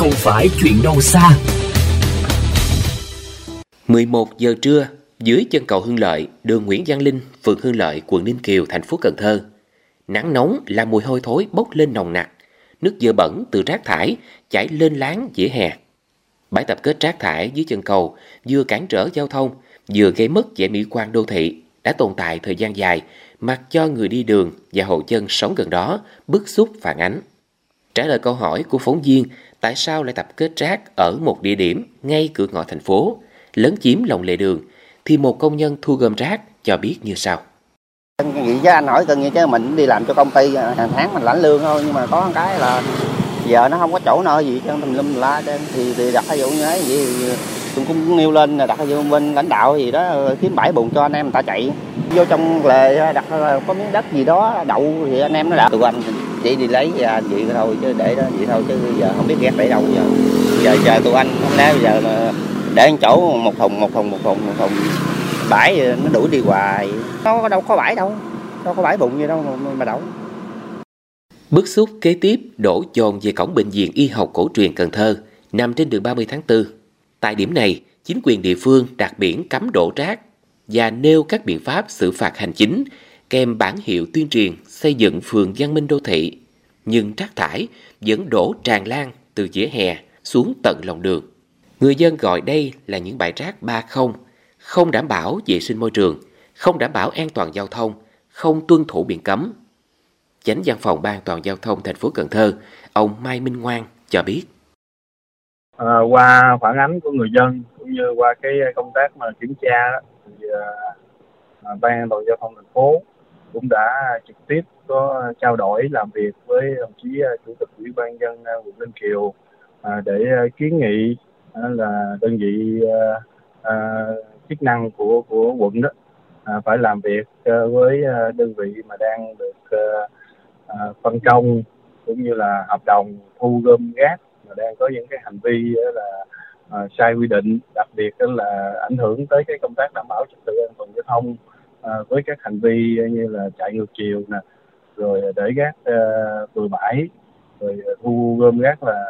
không phải chuyện đâu xa. 11 giờ trưa, dưới chân cầu Hưng Lợi, đường Nguyễn Văn Linh, phường Hưng Lợi, quận Ninh Kiều, thành phố Cần Thơ. Nắng nóng làm mùi hôi thối bốc lên nồng nặc, nước dơ bẩn từ rác thải chảy lên láng dĩa hè. Bãi tập kết rác thải dưới chân cầu vừa cản trở giao thông, vừa gây mất vẻ mỹ quan đô thị đã tồn tại thời gian dài, mặc cho người đi đường và hộ dân sống gần đó bức xúc phản ánh. Trả lời câu hỏi của phóng viên tại sao lại tập kết rác ở một địa điểm ngay cửa ngõ thành phố, lấn chiếm lòng lề đường, thì một công nhân thu gom rác cho biết như sau. Vậy chứ anh hỏi cần như chứ mình đi làm cho công ty hàng tháng mình lãnh lương thôi nhưng mà có một cái là giờ nó không có chỗ nơi gì cho mình lum la trên thì, thì đặt ví dụ như thế vậy cũng cũng nêu lên là đặt ví dụ bên lãnh đạo gì đó kiếm bãi bùn cho anh em người ta chạy. Vô trong lề đặt có miếng đất gì đó đậu thì anh em nó đã tụi anh chỉ đi lấy ra vậy thôi chứ để đó vậy thôi chứ giờ không biết ghét để đâu giờ giờ chờ tụi anh không lẽ bây giờ mà để chỗ một thùng một thùng một thùng một thùng bãi nó đuổi đi hoài. Nó đâu có bãi đâu đâu có bãi bụng gì đâu mà, mà đậu. Bức xúc kế tiếp đổ dồn về cổng bệnh viện y học cổ truyền Cần Thơ nằm trên đường 30 tháng 4. Tại điểm này, chính quyền địa phương đặt biển cấm đổ rác và nêu các biện pháp xử phạt hành chính kèm bản hiệu tuyên truyền xây dựng phường văn minh đô thị. Nhưng rác thải vẫn đổ tràn lan từ vỉa hè xuống tận lòng đường. Người dân gọi đây là những bãi rác ba không, không đảm bảo vệ sinh môi trường, không đảm bảo an toàn giao thông, không tuân thủ biển cấm. Chánh văn phòng Ban toàn giao thông thành phố Cần Thơ, ông Mai Minh Ngoan cho biết. À, qua phản ánh của người dân cũng như qua cái công tác mà kiểm tra đó, thì à, à Ban toàn giao thông thành phố cũng đã trực tiếp có à, trao đổi, làm việc với đồng chí à, chủ tịch ủy ban dân à, quận Ninh Kiều để kiến nghị là đơn vị chức năng của của quận đó phải làm việc với đơn vị mà đang được phân công cũng như là hợp đồng thu gom rác, mà đang có những cái hành vi là sai quy định, đặc biệt là ảnh hưởng tới cái công tác đảm bảo trật tự an toàn giao thông à, với các hành vi như là chạy ngược chiều nè rồi để rác uh, à, bừa bãi rồi thu gom rác là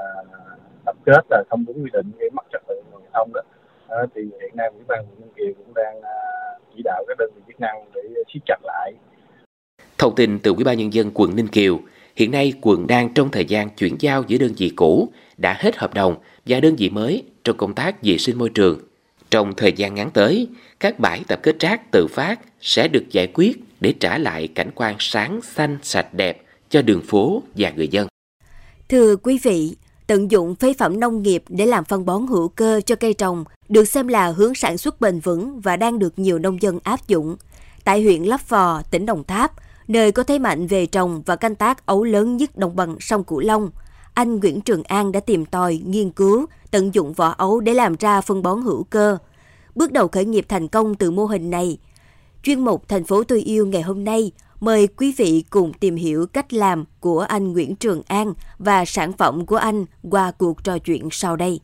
tập kết là không đúng quy định gây mất trật tự giao thông đó à, thì hiện nay ủy ban quận Ninh Kiều cũng đang uh, chỉ đạo các đơn vị chức năng để siết chặt lại Thông tin từ Ủy ban nhân dân quận Ninh Kiều, hiện nay quận đang trong thời gian chuyển giao giữa đơn vị cũ đã hết hợp đồng và đơn vị mới trong công tác vệ sinh môi trường. Trong thời gian ngắn tới, các bãi tập kết rác tự phát sẽ được giải quyết để trả lại cảnh quan sáng xanh sạch đẹp cho đường phố và người dân. Thưa quý vị, tận dụng phế phẩm nông nghiệp để làm phân bón hữu cơ cho cây trồng được xem là hướng sản xuất bền vững và đang được nhiều nông dân áp dụng. Tại huyện Lấp Vò, tỉnh Đồng Tháp, nơi có thế mạnh về trồng và canh tác ấu lớn nhất đồng bằng sông Cửu Long, anh Nguyễn Trường An đã tìm tòi, nghiên cứu, tận dụng vỏ ấu để làm ra phân bón hữu cơ. Bước đầu khởi nghiệp thành công từ mô hình này. Chuyên mục Thành phố tôi yêu ngày hôm nay mời quý vị cùng tìm hiểu cách làm của anh Nguyễn Trường An và sản phẩm của anh qua cuộc trò chuyện sau đây.